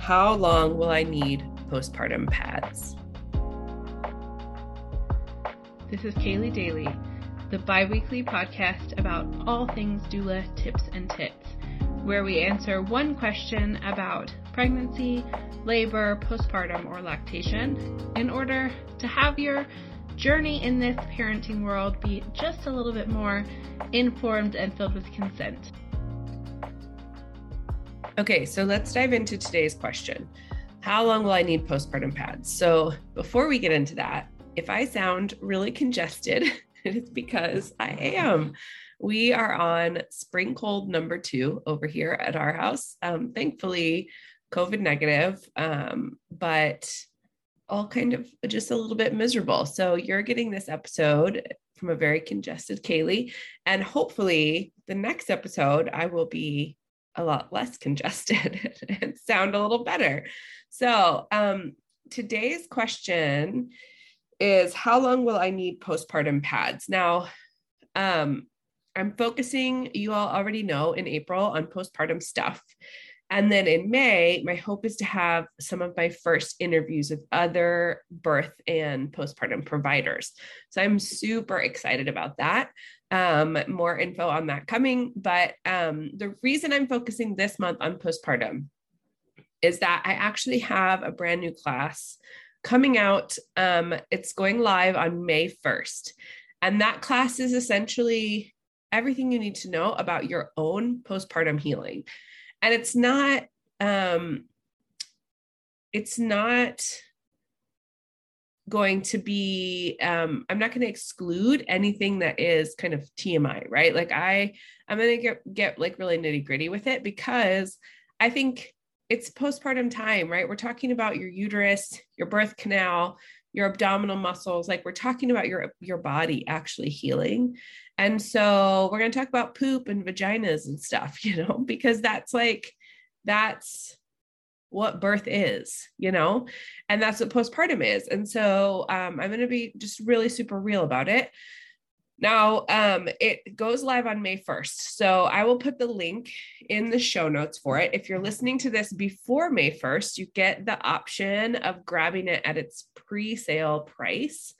How long will I need postpartum pads? This is Kaylee Daly, the bi weekly podcast about all things doula tips and tips, where we answer one question about pregnancy, labor, postpartum, or lactation in order to have your journey in this parenting world be just a little bit more informed and filled with consent. Okay, so let's dive into today's question. How long will I need postpartum pads? So, before we get into that, if I sound really congested, it is because I am. We are on spring cold number two over here at our house. Um, thankfully, COVID negative, um, but all kind of just a little bit miserable. So you're getting this episode from a very congested Kaylee. And hopefully, the next episode, I will be a lot less congested and sound a little better. So, um, today's question is how long will I need postpartum pads? Now, um, I'm focusing, you all already know, in April on postpartum stuff. And then in May, my hope is to have some of my first interviews with other birth and postpartum providers. So I'm super excited about that. Um, more info on that coming. But um, the reason I'm focusing this month on postpartum is that I actually have a brand new class coming out. Um, it's going live on May 1st. And that class is essentially everything you need to know about your own postpartum healing. And it's not, um, it's not going to be um i'm not going to exclude anything that is kind of tmi right like i i'm going to get get like really nitty gritty with it because i think it's postpartum time, right? We're talking about your uterus, your birth canal, your abdominal muscles. Like we're talking about your your body actually healing. And so we're going to talk about poop and vaginas and stuff, you know, because that's like that's what birth is, you know, and that's what postpartum is. And so um, I'm going to be just really super real about it. Now, um, it goes live on May 1st. So I will put the link in the show notes for it. If you're listening to this before May 1st, you get the option of grabbing it at its pre sale price.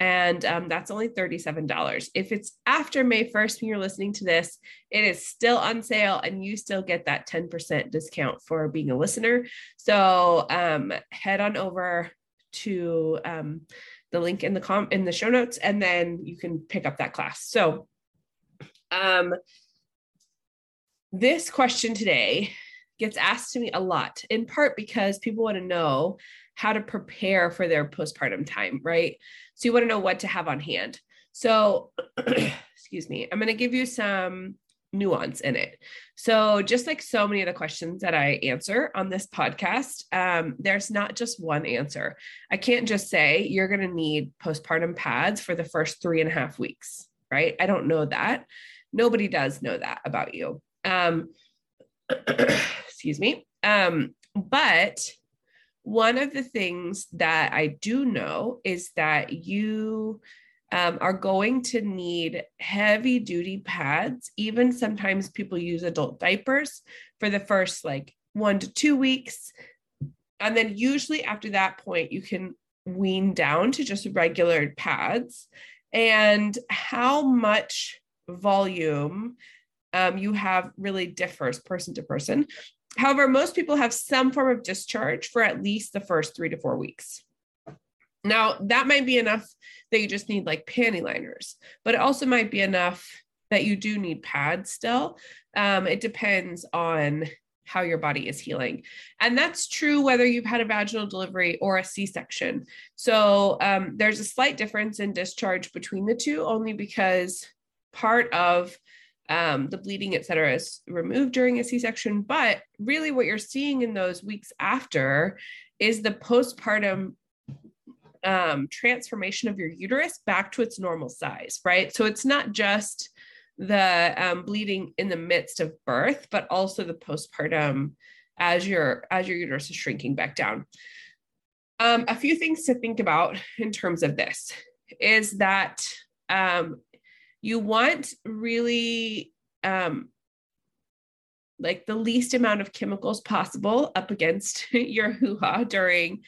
And um, that's only $37. If it's after May 1st when you're listening to this, it is still on sale and you still get that 10% discount for being a listener. So um, head on over to um, the link in the com in the show notes, and then you can pick up that class. So, um, this question today gets asked to me a lot, in part because people want to know how to prepare for their postpartum time, right? So you want to know what to have on hand. So, excuse me, I'm going to give you some nuance in it. So, just like so many of the questions that I answer on this podcast, um, there's not just one answer. I can't just say you're going to need postpartum pads for the first three and a half weeks, right? I don't know that. Nobody does know that about you. Um, excuse me. Um, but one of the things that I do know is that you um, are going to need heavy duty pads. Even sometimes people use adult diapers for the first like one to two weeks. And then usually after that point, you can wean down to just regular pads. And how much volume um, you have really differs person to person. However, most people have some form of discharge for at least the first three to four weeks. Now, that might be enough that you just need like panty liners, but it also might be enough that you do need pads still. Um, it depends on how your body is healing. And that's true whether you've had a vaginal delivery or a C section. So um, there's a slight difference in discharge between the two, only because part of um, the bleeding, et cetera, is removed during a C section. But really, what you're seeing in those weeks after is the postpartum um, transformation of your uterus back to its normal size, right? So it's not just the um, bleeding in the midst of birth, but also the postpartum as your as your uterus is shrinking back down. Um, a few things to think about in terms of this is that um, you want really um, like the least amount of chemicals possible up against your hoo-ha during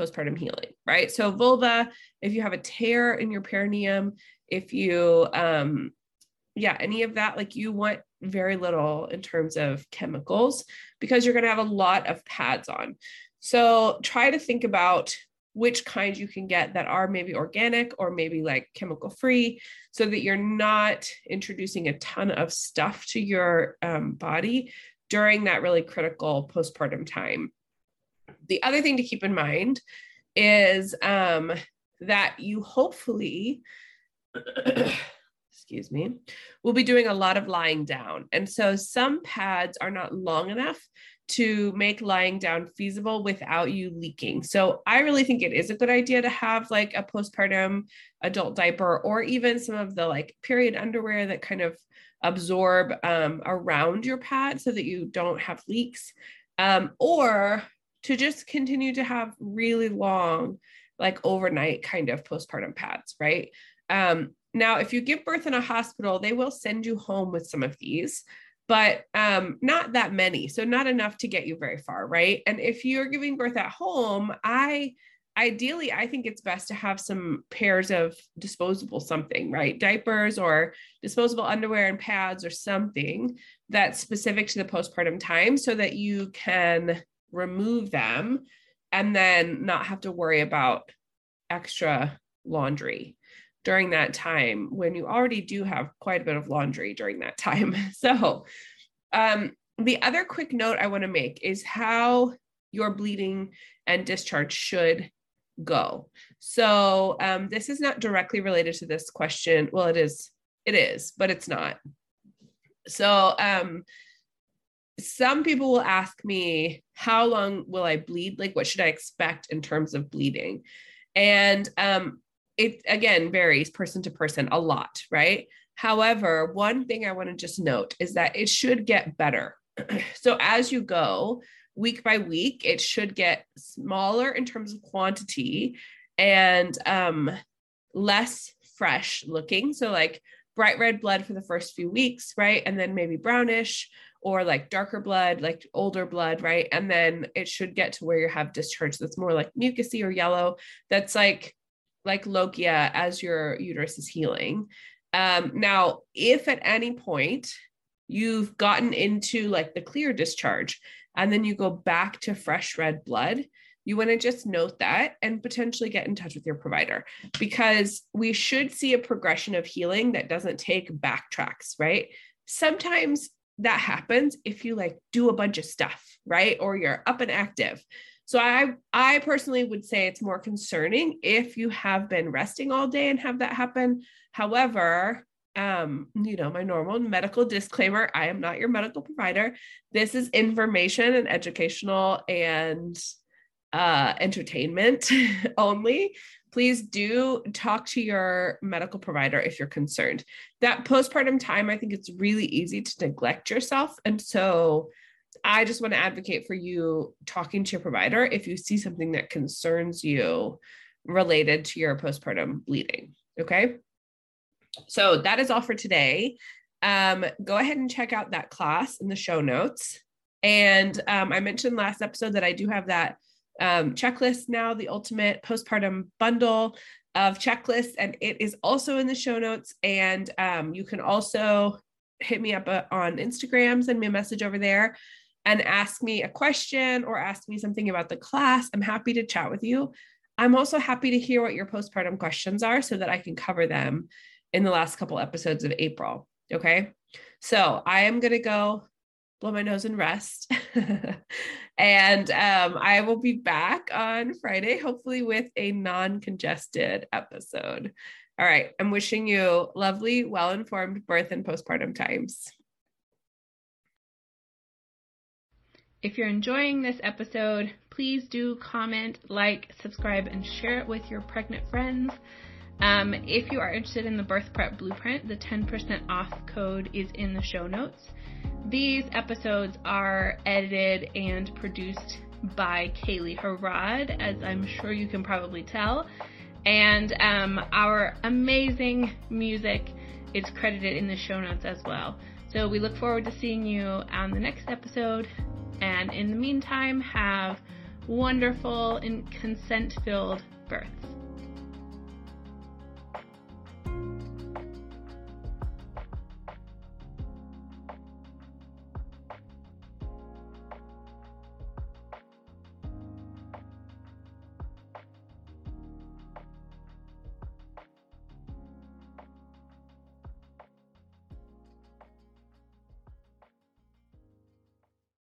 postpartum healing, right? So vulva, if you have a tear in your perineum, if you um yeah, any of that like you want very little in terms of chemicals because you're going to have a lot of pads on. So try to think about which kinds you can get that are maybe organic or maybe like chemical free so that you're not introducing a ton of stuff to your um, body during that really critical postpartum time. The other thing to keep in mind is um, that you hopefully, excuse me, will be doing a lot of lying down. And so some pads are not long enough to make lying down feasible without you leaking. So I really think it is a good idea to have like a postpartum adult diaper or even some of the like period underwear that kind of absorb um, around your pad so that you don't have leaks. Um, or to just continue to have really long, like overnight kind of postpartum pads, right? Um, now, if you give birth in a hospital, they will send you home with some of these, but um, not that many. So, not enough to get you very far, right? And if you're giving birth at home, I ideally, I think it's best to have some pairs of disposable something, right? Diapers or disposable underwear and pads or something that's specific to the postpartum time so that you can remove them and then not have to worry about extra laundry during that time when you already do have quite a bit of laundry during that time. So, um, the other quick note I want to make is how your bleeding and discharge should go. So, um, this is not directly related to this question. Well, it is, it is, but it's not. So, um, some people will ask me, how long will I bleed? Like, what should I expect in terms of bleeding? And um, it again varies person to person a lot, right? However, one thing I want to just note is that it should get better. so as you go week by week, it should get smaller in terms of quantity and um, less fresh looking. So, like bright red blood for the first few weeks, right? And then maybe brownish or like darker blood, like older blood, right? And then it should get to where you have discharge that's more like mucusy or yellow. That's like like lochia as your uterus is healing. Um, now, if at any point you've gotten into like the clear discharge and then you go back to fresh red blood, you want to just note that and potentially get in touch with your provider because we should see a progression of healing that doesn't take backtracks, right? Sometimes that happens if you like do a bunch of stuff, right? Or you're up and active. So I I personally would say it's more concerning if you have been resting all day and have that happen. However, um, you know, my normal medical disclaimer, I am not your medical provider. This is information and educational and uh entertainment only. Please do talk to your medical provider if you're concerned. That postpartum time, I think it's really easy to neglect yourself. And so I just want to advocate for you talking to your provider if you see something that concerns you related to your postpartum bleeding. Okay. So that is all for today. Um, go ahead and check out that class in the show notes. And um, I mentioned last episode that I do have that um, checklist now, the ultimate postpartum bundle of checklists, and it is also in the show notes. And um, you can also hit me up uh, on Instagram, send me a message over there and ask me a question or ask me something about the class, I'm happy to chat with you. I'm also happy to hear what your postpartum questions are so that I can cover them in the last couple episodes of April. Okay. So I am going to go blow my nose and rest. and um, I will be back on Friday, hopefully with a non congested episode. All right. I'm wishing you lovely, well informed birth and postpartum times. If you're enjoying this episode, please do comment, like, subscribe, and share it with your pregnant friends. Um, if you are interested in the birth prep blueprint, the 10% off code is in the show notes. These episodes are edited and produced by Kaylee Harrod, as I'm sure you can probably tell. And um, our amazing music is credited in the show notes as well. So we look forward to seeing you on the next episode. And in the meantime, have wonderful and consent filled births.